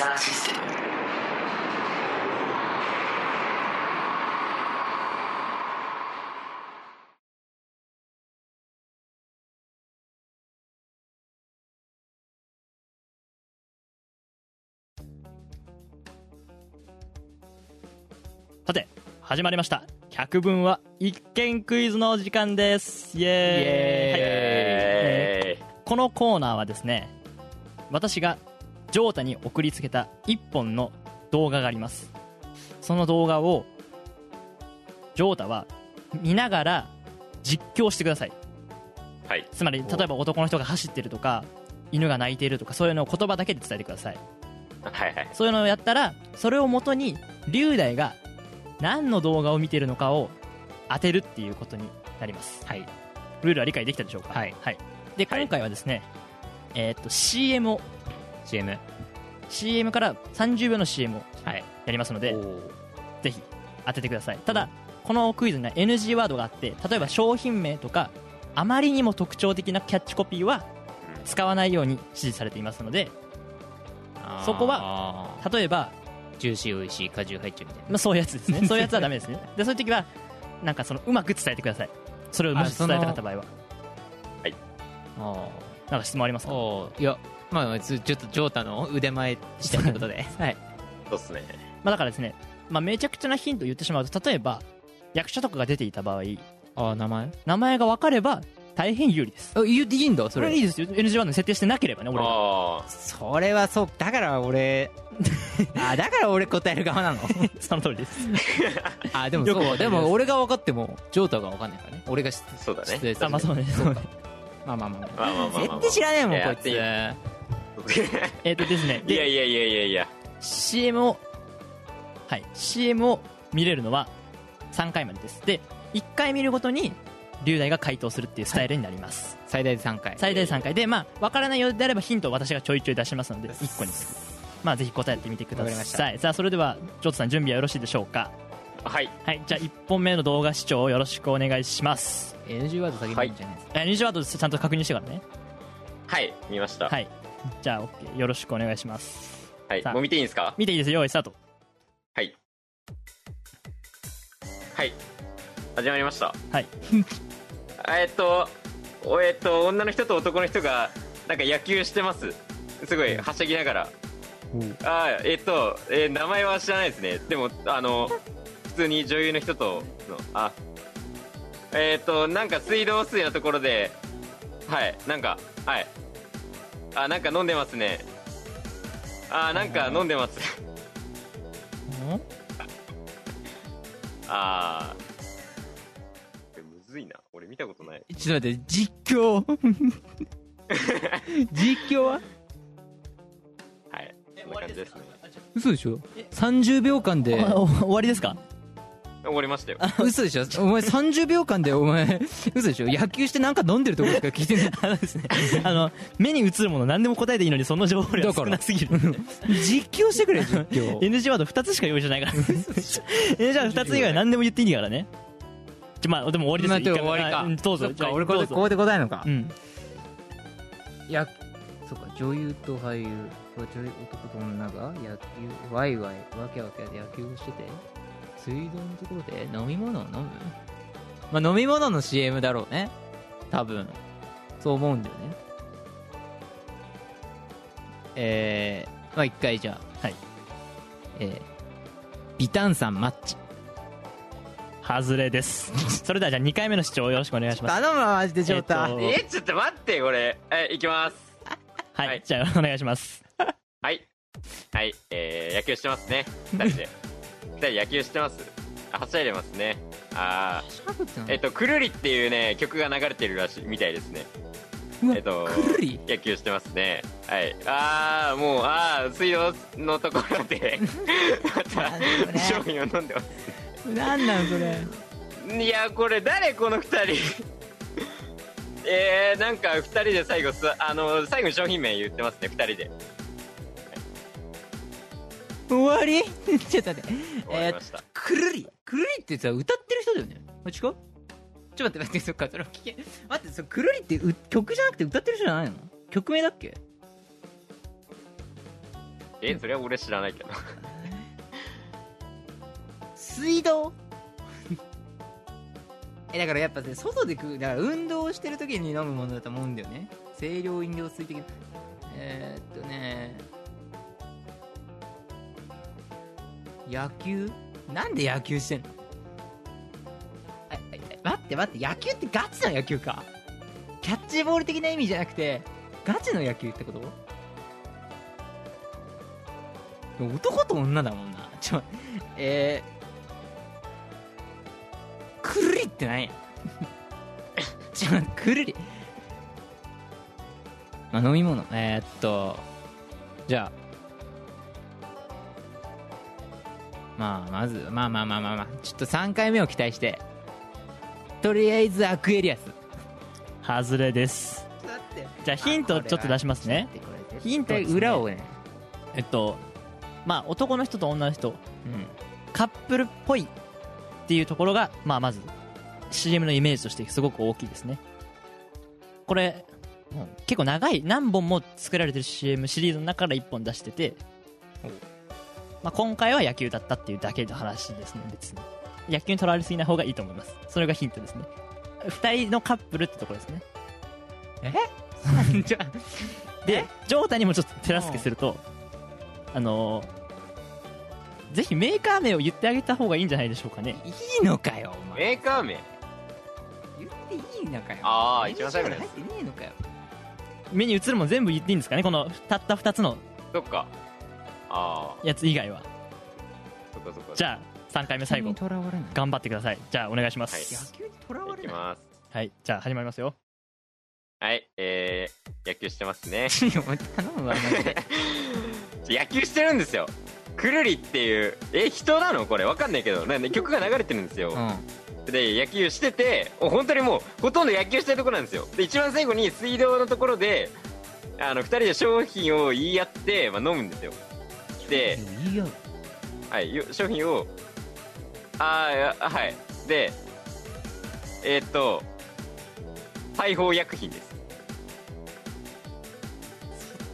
キサーシステムさて、始まりました。百聞は一見クイズの時間です。イエーイえはいこのコーナーはですね、私がジョータに送りつけた一本の動画があります。その動画を、ジョータは見ながら実況してください。ーはい。つまり、例えば男の人が走ってるとか、犬が鳴いているとか、そういうのを言葉だけで伝えてください。はいはい。そういうのをやったら、それをもとに、龍大が何の動画を見てるのかを当てるっていうことになります。はい。ルールは理解できたでしょうか？はい。はい。で、はい今回はですね、えーっと、CM を、CM。CM から30秒の CM をはい。やりますので、おぜひ当ててください。ただ、このクイズには NG ワードがあって、例えば商品名とか、あまりにも特徴的なキャッチコピーは使わないように指示されていますので、そこは、例えば、ジューシー美味しい果汁入ってるみたいまあ、そういうやつですね。そういうやつはダメですね。で、そういう時は、なんかその、うまく伝えてください。それをもし伝えたかった場合は。な。あなんか質問ありますあ。かいや、まあ、ちょっとジョータの腕前したってことで。はい。そうっすね。まあだからですね、まあめちゃくちゃなヒントを言ってしまうと、例えば、役者とかが出ていた場合、ああ、名前？名前が分かれば、大変有利です。あ、言っていいんだ、それ。それいいですよ。NG ワードに設定してなければね、俺が。あそれはそう、だから俺、あ、だから俺答える側なの その通りです。あ、でもそう、でも俺が分かっても、ジョータが分かんないからね。俺がそうだね。あ、まあそうね。そうねまあまあまあ。まあまあまあまあまあ絶対知らねえもん、こいつ。えっとですね、で、いやいやいやいやいや。CM を、はい、CM を見れるのは3回までです。で、1回見るごとに、龍大が回答するっていうスタイルになります。最大で3回。最大3回で、まあ、わからないようであればヒントを私がちょいちょい出しますので、1個につく。まあ、ぜひ答えてみてくだわかりましさい。さあ、それでは、ジョートさん準備はよろしいでしょうか？はい。はい、じゃあ1本目の動画視聴をよろしくお願いします。NG ワード先にいいんじゃないですか。え、20ワードちゃんと確認してからね。はい。見ました。はい。じゃあ、OK。よろしくお願いします。はい。もう見ていいんですか？見ていいですよ、用意スタート。はい。はい。始まりました。はい。えっと、おえっと、女の人と男の人が、なんか野球してます。すごい、はしゃぎながら。あーえっと、えー名前は知らないですね。でも、あの、普通に女優の人との、あ、えっと、なんか水道水のところで、はい、なんか、はい。あ、なんか飲んでますね。あ、なんか飲んでます。あー。これむずいな。俺見たことない。ちょっと待って、実況？実況は？はい。そんな感じですね。嘘でしょ ?30 秒間で、終わりですか？終わりましたよ。嘘でしょ？お前30秒間でお前、嘘でしょ？野球してなんか飲んでるところしか聞いてない。あのですね、あの、目に映るもの何でも答えていいのにその情報量が少なすぎる。実況してくれ、実況。NG ワード2つしか用意してないから。NG ワード2つ以外何でも言っていいからね。じゃ、まあ、でも終わりですまあ終わりかどうぞ。そっか、俺これ、ここで答えるのかう。ん。いや、そっか、女優と俳優、女優男と女が野球、ワイワイ、わけわけで野球をしてて、水道のところで飲み物を飲む？まあ飲み物の CM だろうね。多分。そう思うんだよね。えー、まあ一回じゃあ。はい。えー、ビタン酸マッチ。外れです。それではじゃあ2回目の視聴よろしくお願いします。頼むわマジでジョータ、えっとえちょっと待ってこれ。はい行きます。はい、はい。じゃあお願いします。はい。はい。えー、野球してますね。二人で 二人野球してます。あはしゃいでますね。あシャブってーえっとくるりっていうね曲が流れてるらしいみたいですね。えっとくるり？野球してますね。はい。ああもうああ水道のところでまた商品を飲んでます。なんなんそれ。いやこれ誰この二人？えー、なんか二人で最後すあの最後に商品名言ってますね二人で終わり？ちょっと待って。えーくるり。くるりってさ歌ってる人だよね？あ違うちょっと待って待って そっかそれは聞け待ってそくるりってう曲じゃなくて歌ってる人じゃないの？曲名だっけ？えそれは俺知らないけど。水道？えだからやっぱね外で食うだから運動してる時に飲むものだと思うんだよね。清涼飲料水的な。えー、っとね野球？なんで野球してんの？待って待って野球ってガチな野球か？キャッチボール的な意味じゃなくてガチの野球ってこと？男と女だもんな。ちょえー、くるりってなんや ちょくるり。まあ飲み物。えー、っとじゃあまあまずまあまあまあまあまあちょっと3回目を期待してとりあえずアクエリアス外れですじゃあヒントちょっと出しますねヒントね裏をねえっとまあ男の人と女の人うんカップルっぽいっていうところが、まあ、まず CM のイメージとしてすごく大きいですねこれうん結構長い何本も作られてる CM シリーズの中から1本出してて、まあ、今回は野球だったっていうだけの話ですね別に。野球にとらわれすぎない方がいいと思います。それがヒントですね。2人のカップルってところですね。じゃあでジョータにもちょっと手助けするとあのーぜひメーカー名を言ってあげた方がいいんじゃないでしょうかね。いいのかよお前。メーカー名？言っていいのかよ。あー一番最後のやつ。入ってねえのかよ。目に映るもん全部言っていいんですかねこのたった2つの。そっか。ああやつ以外は。じゃあ3回目最後。頑張ってください。じゃあお願いしまはい。す野球にとらわいはい、じゃあ始まりますよ。はい。えー、野球してますね。野球してるんですよ。くるりっていうえ人なの？これ。わかんないけど。なんで曲が流れてるんですよ、うで野球してて本当にもうほとんど野球してるところなんですよ。で一番最後に水道のところであの2人で商品を言い合って、まあ、飲むんですよで、んいいよはい、よ商品をあーいやはい。でえーっと大砲薬品です。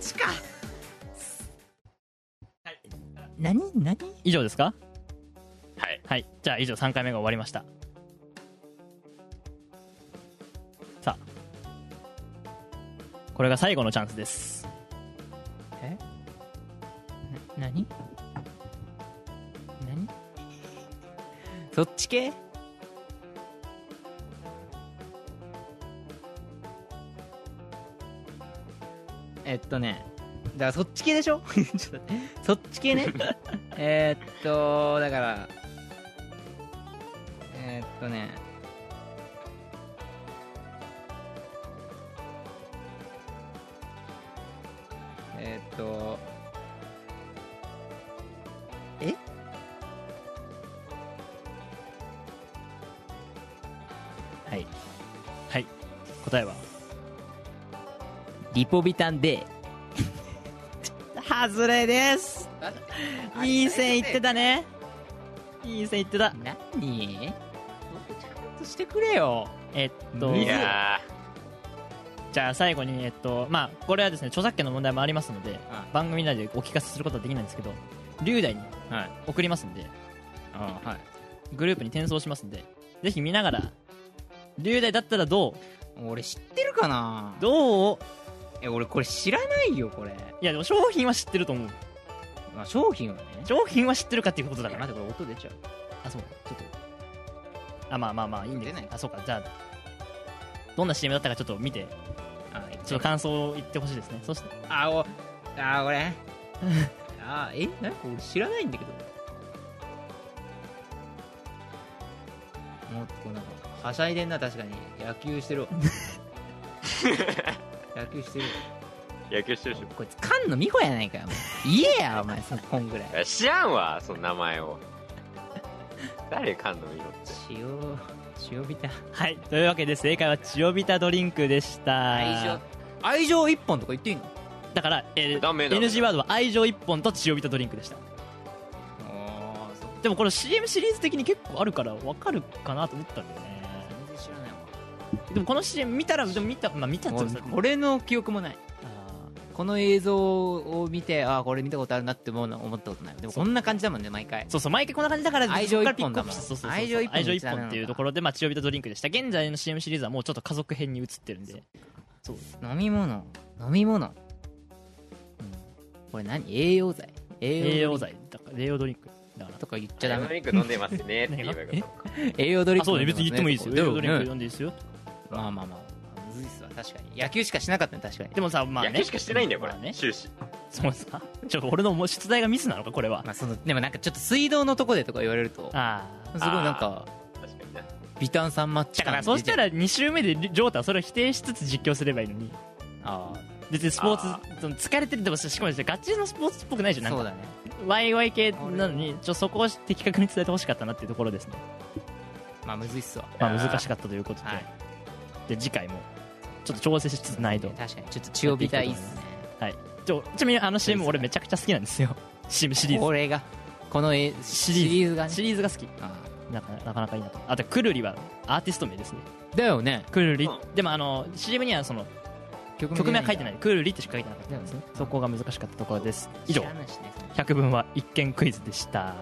ちか。何何？以上ですか？はい。はい。じゃあ以上3回目が終わりました。さあ。これが最後のチャンスです。え？な何？何？そっち系？えっとねだからそっち系でしょ？ちょっとそっち系ね？えーっとだからえーっとねリポビタン D 外れです。いい線いってたね。いい線いってた。何？ちゃんとしてくれよ。えっと。いやじゃあ最後にえっとまあこれはですね著作権の問題もありますのであ。番組内でお聞かせすることはできないんですけど龍大にはい。送りますんであはい。グループに転送しますんでぜひ見ながら龍大だったらどう？俺知ってるかな？どう？え俺これ知らないよこれ、いやでも商品は知ってると思う。まあ、商品はね。商品は知ってるかっていうことだから。待ってこれ音出ちゃうあそう。ちょっと。あまあまあまあいいんだけど出ない。あそうか。じゃあどんな CM だったかちょっと見て。あちょっと感想を言ってほしいですね。そして。あおあ俺？あえ？何俺知らないんだけど。もっとこうなんかはしゃいでんな確かに。野球してるわ 野球してる。野球してるでし。こいつ菅野美穂やないかよ言えやお前その本ぐらい。ょ知らんわその名前を。誰菅野美穂って？塩塩ビタ。はいというわけで正解は千代ビタドリンクでした。愛情。愛情一本とか言っていいの？だから、えーダメダメ NG ワードは愛情一本と千代ビタドリンクでした。ああそうでもこれ CM シリーズ的に結構あるから分かるかなと思ったんだよねでもこの CM 見たらでも見たまあ見たってもう俺の記憶もない。この映像を見てああこれ見たことあるなって思うの思ったことない。でもこんな感じだもんね毎回。そうそう毎回こんな感じだから愛情一本だもん。愛情一本愛情一本っていうところでまあ千代ビタドリンクでした。現在の CM シリーズはもうちょっと家族編に移ってるんで。そう。飲み物。飲み物、うん、これ何？栄養剤。栄養剤だから栄養ドリンク。だから。とか言っちゃダドメリンク飲んでますねって言 えばよかった栄養ドリンクあそうね。別に言ってもいいですよ。栄養ドリンク飲んでいいですよまあまあまあむずいっすわ確かに野球しかしなかったね確かにでもさまあね野球しかしてないんだよこれまあね終始そうさちょっと俺の出題がミスなのかこれはまあそのでもなんかちょっと水道のとこでとか言われるとああすごいなんかかになビタン酸マッチだからそしたら2週目でジョータはそれを否定しつつ実況すればいいのにああ別にスポーツその疲れてるでもしかもガチのスポーツっぽくないじゃんなんかそうだねワイワイ系なのにちょそこを的確に伝えてほしかったなっていうところですね、まあむずいっすわまあ、難しかったということで,、はいで次回も。ちょっと調整しつつ難易度確かに。ちょっと千代ビタいいっす。ねはい。ちょちなみにあの CM 俺めちゃくちゃ好きなんですよ。CM シリーズ。これがこのえシシリーズ。リーズがね。シリーズが好き。あなかなかなかいいなと。あとクルリはアーティスト名ですね。ーだよね。クルリ、うん。でもあの CM にはその曲曲名は書いてない。いクルリってしか書いてなかったんですね。そこが難しかったところです。以上。知らないしね。100分は一見クイズでした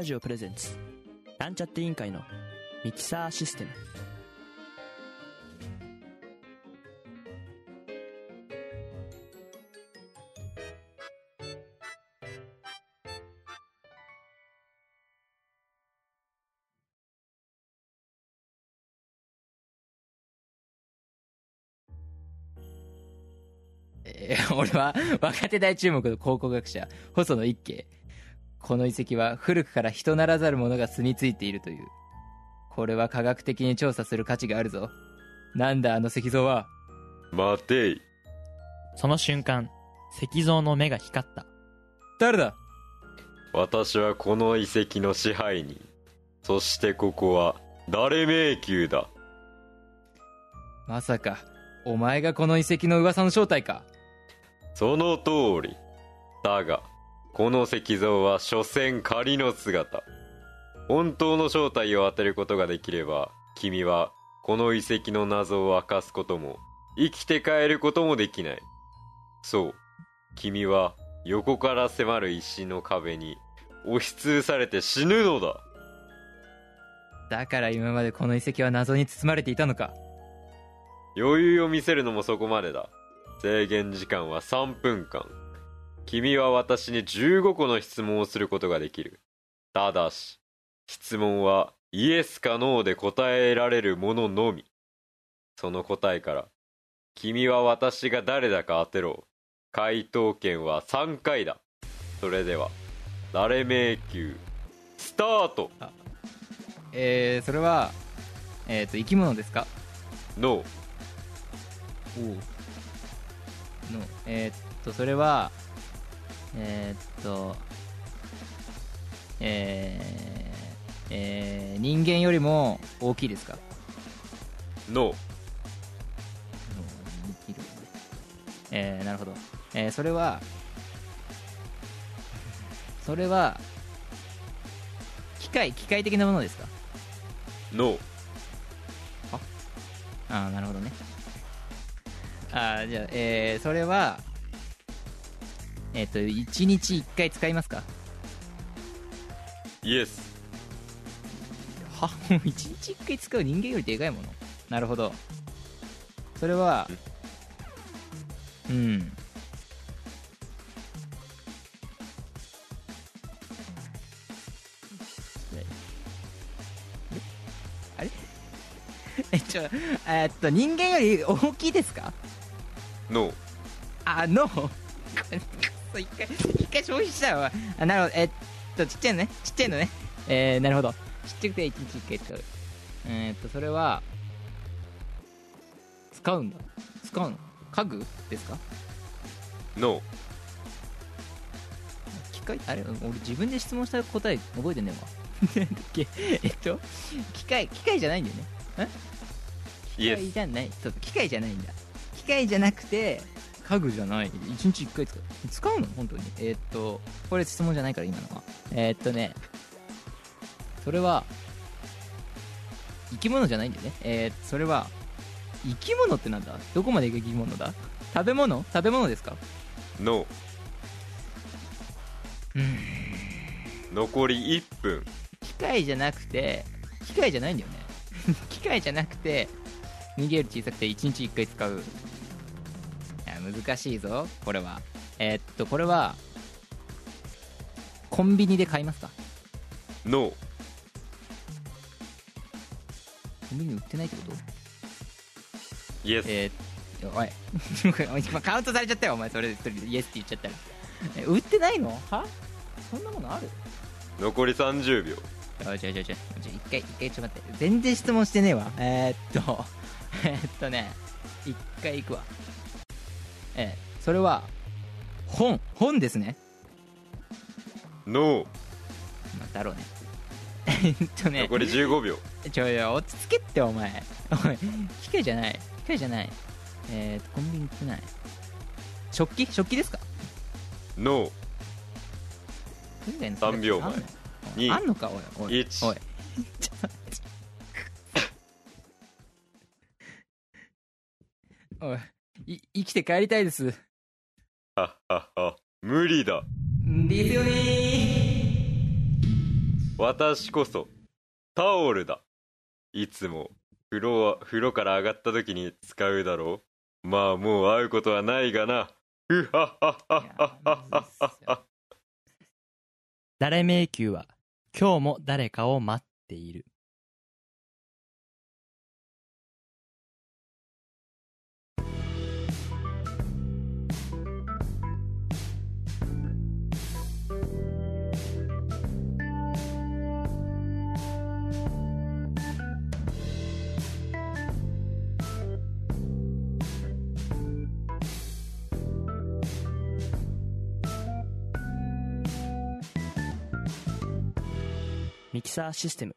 ラジオプレゼンツ。なんちゃって委員会のミキサーシステム。えー俺は若手大注目の考古学者細野一慶。この遺跡は古くから人ならざる者が住み着いているという。これは科学的に調査する価値があるぞ。なんだあの石像は。待てい。その瞬間石像の目が光った。誰だ？私はこの遺跡の支配人。そしてここは誰迷宮だ。まさかお前がこの遺跡の噂の正体か。その通り。だがこの石像は所詮仮の姿。本当の正体を当てることができれば君はこの遺跡の謎を明かすことも生きて帰ることもできない。そう。君は横から迫る石の壁に押しつぶされて死ぬのだ。だから今までこの遺跡は謎に包まれていたのか。余裕を見せるのもそこまでだ。制限時間は3分間君は私に15個の質問をすることができる。ただし質問はイエスかノーで答えられるもののみ。その答えから君は私が誰だか当てろ回答権は3回だ。それでは誰迷宮スタート。えー、それはえっ、と生き物ですか？ノーおのえーっとそれはえーっとえーえー人間よりも大きいですか？ノーえーなるほど、えーそれはそれは機械機械的なものですか？ノーああなるほどね。あじゃあえー、それはえっ、と1日1回使いますか？イエスは？もう1日1回使う人間よりでかいもの？なるほど。それはうん。あれ？えちょえっと人間より大きいですか？ノーあのこれくそ一回一回消費したわあなるほどえっとちっちゃいのねちっちゃいのね。えー、なるほど。ちっちゃくて1日1回使う。えー、っとそれは使うんだ。使うの？家具ですか？ノー機械？あれ俺自分で質問した答え覚えてねえわ。なんだっけ？えっと機械機械じゃないんだよね。イエ機械じゃない。そう機械じゃないんだ。機械じゃなくて家具じゃない。1日1回使う使うの？本当に？えーっとこれ質問じゃないから今のは。えーっとねそれは生き物じゃないんだよね。えー、それは生き物ってなんだ？どこまでが生き物だ？食べ物？食べ物ですか？スノうん。ー残り1分。機械じゃなくて機械じゃないんだよね。機械じゃなくて人間より小さくて1日1回使う難しいぞこれは。えーっとこれはコンビニで買いますか？ノーコンビニに売ってないってこと？イエスえー、おい。今カウントされちゃったよお前。それ一人でイエスって言っちゃったら。え売ってないの？は？そんなものある？残り30秒あちょちょちょちょ一回一回ちょっと待って。全然質問してねえわ。えー、っと えーっとね一回行くわえー、それは本本ですね。ノまあだろうね。えっとね。ー残り15秒ちょいや落ち着けってお前。おい機械じゃない。機械じゃない。えー、っとコンビニ行ってない。食器？食器ですか？ノー海外の3秒前。あんの2あんのか？おいおい。1おい。おいい生きて帰りたいです。はっはっは。無理だ。ですよね。私こそタオルだ。いつも風呂は風呂から上がった時に使うだろう。まあもう会うことはないがな。ふはっはっはっはっはっはっは。誰迷宮は今日も誰かを待っている。ミキサーシステム。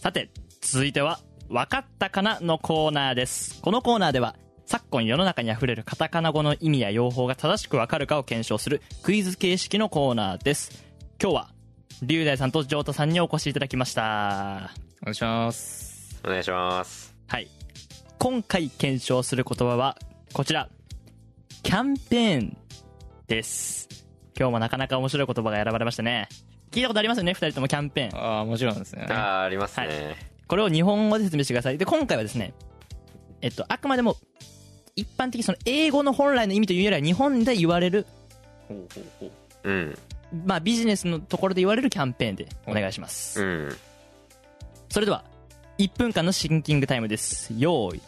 さて、続いては、わかったかなのコーナーです。このコーナーでは、昨今世の中に溢れるカタカナ語の意味や用法が正しくわかるかを検証するクイズ形式のコーナーです。今日は、龍大さんとジョータさんにお越しいただきました。お願いしますお願いしますはい。今回検証する言葉は、こちら。キャンペーンです。今日もなかなか面白い言葉が選ばれましたね。聞いたことありますよね？二人ともキャンペーン。ああもちろんですねあーありますね、はこれを日本語で説明してください。で、今回はですね、えっと、あくまでも、一般的にその英語の本来の意味というよりは日本で言われる、うんまあビジネスのところで言われるキャンペーンでお願いします。うんそれでは、1分間のシンキングタイムです。用意、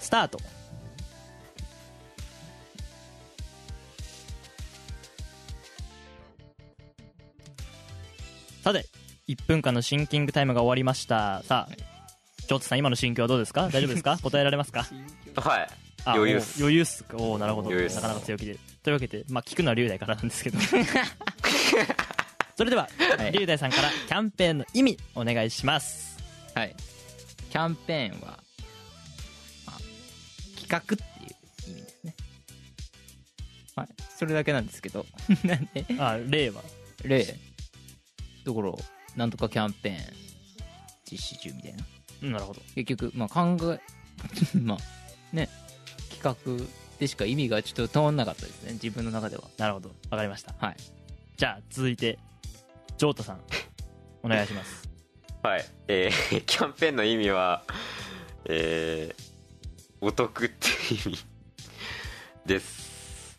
スタート。さて、1分間のシンキングタイムが終わりました。さあ、ジョータさん、今の心境はどうですか？大丈夫ですか？答えられますか？はい。あ余裕っす。お余裕っすか？おーなるほど。なかなか強気で。というわけで、まあ、聞くのは龍大からなんですけど。それでは、はい。龍大さんからキャンペーンの意味、お願いします。はい。キャンペーンは、まあ、企画っていう意味ですね。はい。それだけなんですけど。なんで？あ、例は？例だからなんとかキャンペーン実施中みたいなうんなるほど。結局まあ考え まあね企画でしか意味がちょっと通んなかったですね自分の中ではなるほど。わかりました。はいじゃあ、続いて、ジョータさん、お願いします。はいえー キャンペーンの意味はえーお得って意味です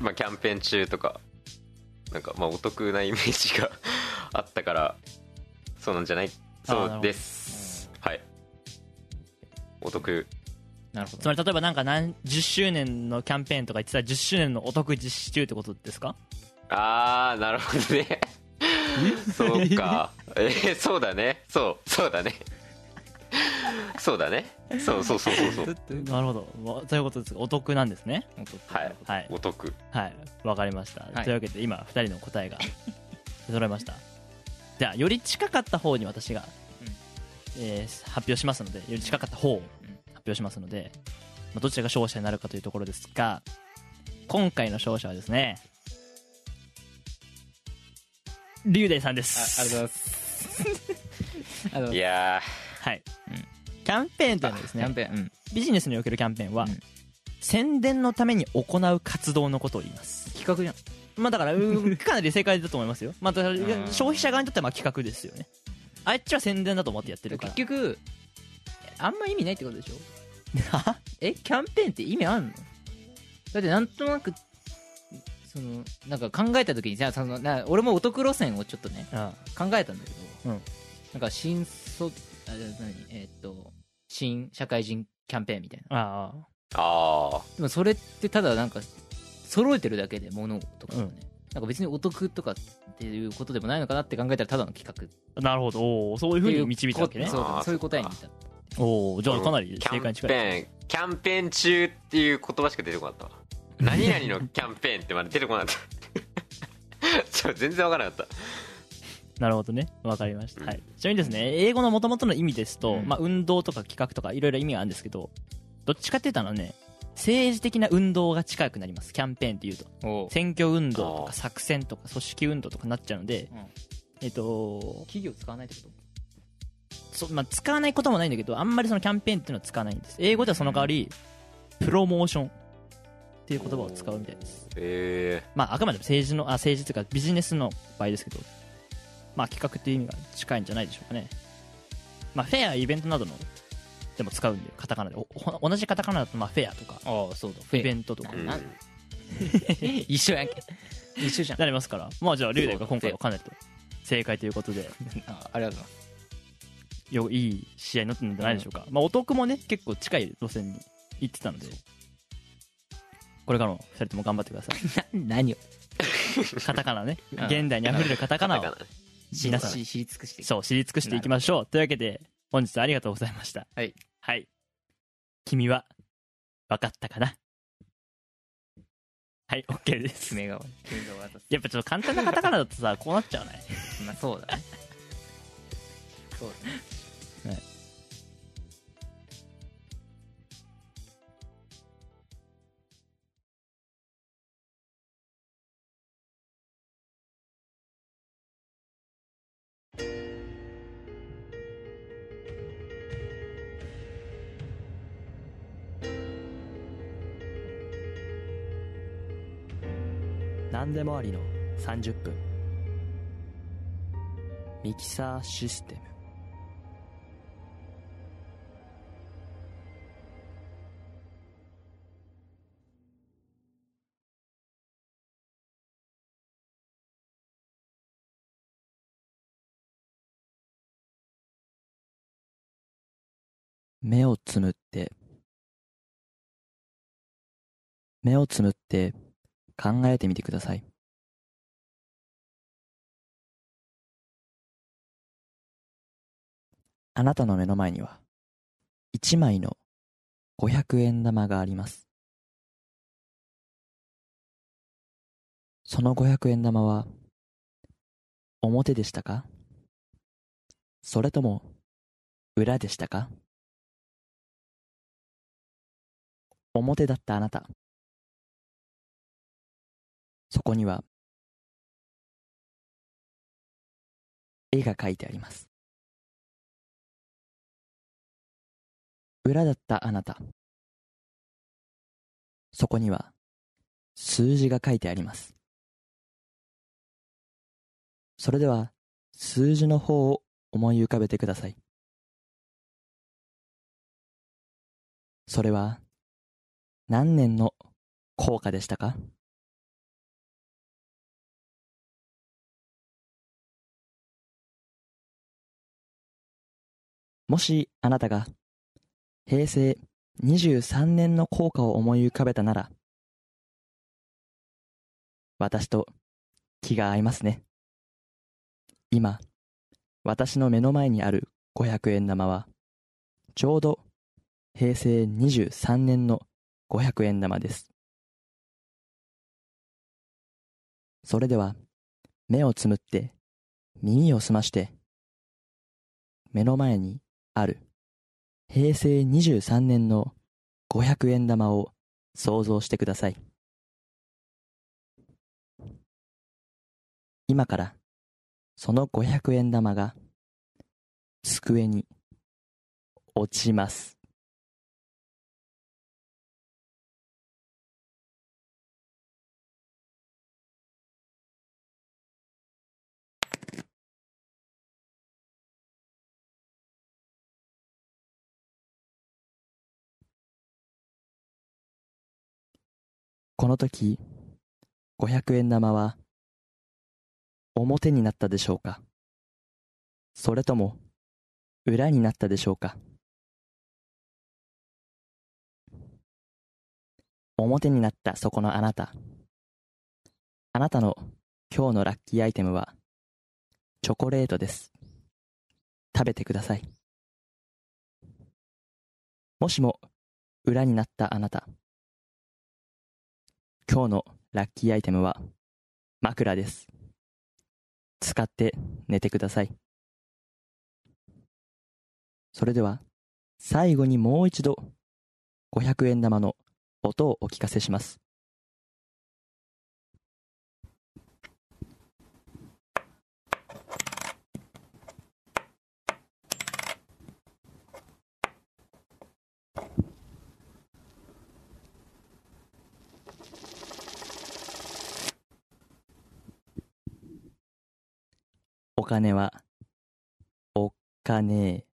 まあキャンペーン中とかなんかまあお得なイメージが あったからそうなんじゃない？そうです。はい。お得。なるほつまり、例えばなんか何、10周年のキャンペーンとか言ってたら10周年のお得実施中ってことですか？あーなるほどね。そうか。えーそうだね。そうそうだね そうだねそうそうそうそうそうなるほど。わそういうことです。お得なんですね。はいはい。お得はい。わかりました。はいというわけで、今、2人の答えが出揃いました。じゃあ、より近かった方に私が、えー発表しますので、より近かった方を発表しますので、まあどちらが勝者になるかというところですが、今回の勝者はですね、龍大さんであす。ありがとうございます ありがとうございますいやはい。うんキャンペーンというのはですねキャン、ペーンうん。ビジネスにおけるキャンペーンは、うん。宣伝のために行う活動のことを言います。企画じゃん。まあだから、うん かなり正解だと思いますよ。まあ消費者側にとってはまあ企画ですよね。あっちは宣伝だと思ってやってるから。結局あんま意味ないってことでしょ？えキャンペーンって意味あんの？だってなんとなくそのなんか考えた時にさそのな俺もお得路線をちょっとねうん考えたんだけど、うん。なんか新卒あ何？えーっと新社会人キャンペーンみたいな。ああ。でもそれってただなんか揃えてるだけで物とかもね、なんか別にお得とかっていうことでもないのかなって考えたらただの企画。なるほど。おーそういうふうに導いたわけね。そうそういう答えに至っおおじゃあかなりキャンペ正解に近い。ーンキャンペーン中っていう言葉しか出てこなかった。わ 何々のキャンペーンってまだ出てこなかった。ちょ全然わからなかったなるほどね。わかりました。うんはい。ちなみにですね、英語の元々の意味ですと、うんまあ運動とか企画とかいろいろ意味があるんですけど、どっちかっていうとあのね、政治的な運動が近くなります。キャンペーンっていうと。た選挙運動とか作戦とか組織運動とかになっちゃうので、うんえっと、企業使わないってこと？そまあ、使わないこともないんだけど、あんまりそのキャンペーンっていうのは使わないんです。英語ではその代わり、プロモーションっていう言葉を使うみたいです。えまあ、あくまでも政治の、あ、政治というかビジネスの場合ですけど、まあ、企画っていう意味が近いんじゃないでしょうかね。まあ、フェア、イベントなどの、でも使うんで、カタカナで。おお同じカタカナだと、まあ、フェアとか、ああそうだ。イベントとか。一緒やんけ。一緒じゃん。なりますから、まあ、じゃあ、リュウデイが今回はかなりと正解ということで、あありがとう。ございますよいい試合になったんじゃないでしょうか、まあ、お得もね結構近い路線に行ってたので。これからも2人とも頑張ってください。な 何を。カタカナね。うん。現代にあふれるカタカナをカタカナ皆さん。知知り尽くしてそう知り尽くしていきましょう。というわけで本日はありがとうございました。はい。はい。君は分かったかな？はい OK です。爪が爪が渡すやっぱちょっと簡単なカタカナだとさこうなっちゃうねまあそうだね。そうだ何でもありの30分。ミキサーシステム。目をつむって。目をつむって考えてみてください。あなたの目の前には、一枚の500円玉があります。その500円玉は、表でしたか？それとも、裏でしたか？表だったあなた。そこには、絵が描いてあります。裏だったあなた。そこには数字が書いてあります。それでは数字の方を思い浮かべてください。それは何年の効果でしたか？もしあなたが平成23年の効果を思い浮かべたなら、私と気が合いますね。今、私の目の前にある500円玉は、ちょうど平成23年の500円玉です。それでは、目をつむって、耳を澄まして、目の前にある平成23年の500円玉を想像してください。今から、その500円玉が、机に落ちます。この時、500円玉は、表になったでしょうか？それとも、裏になったでしょうか？表になったそこのあなた。あなたの今日のラッキーアイテムは、チョコレートです。食べてください。もしも、裏になったあなた。今日のラッキーアイテムは枕です。使って寝てください。それでは最後にもう一度500円玉の音をお聞かせします。金は、おっかねえ。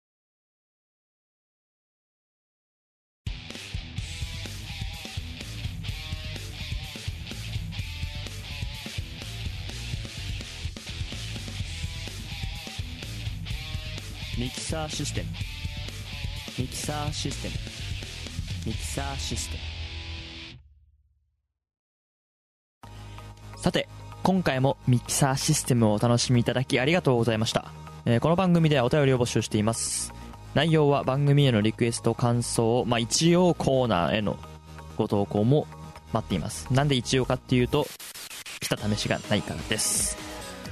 ミキサーシステム。ミキサーシステム。ミキサーシステム。さて今回もミキサーシステムをお楽しみいただきありがとうございました、えーこの番組ではお便りを募集しています。内容は番組へのリクエスト感想をまあ一応コーナーへのご投稿も待っています。なんで一応かっていうと来た試しがないからです。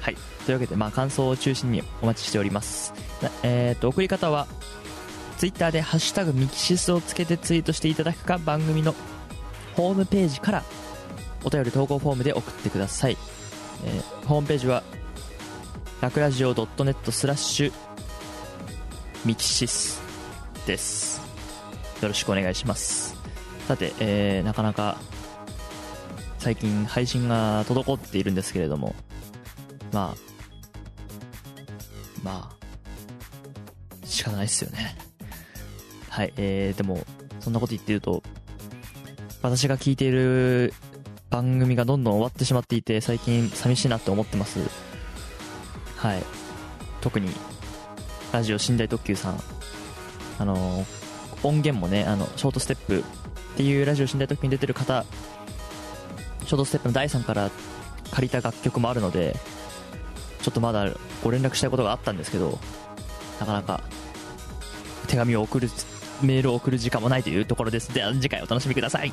はい。というわけでまあ感想を中心にお待ちしております。えー、と送り方は Twitter で「ハッシュタグミキシス」をつけてツイートしていただくか番組のホームページからお便り投稿フォームで送ってください、えーホームページはラクラジオ .net スラッシュミキシスです。よろしくお願いします。さて、えーなかなか最近配信が滞っているんですけれどもまあまあ仕方ないっすよね。はいえー、でもそんなこと言ってると私が聞いている番組がどんどん終わってしまっていて最近寂しいなって思ってます。はい。特にラジオ寝台特急さん。あの音源もねあのショートステップっていうラジオ寝台特急に出てる方ショートステップの第3から借りた楽曲もあるのでちょっとまだご連絡したいことがあったんですけどなかなか手紙を送るメールを送る時間もないというところです。では次回お楽しみください。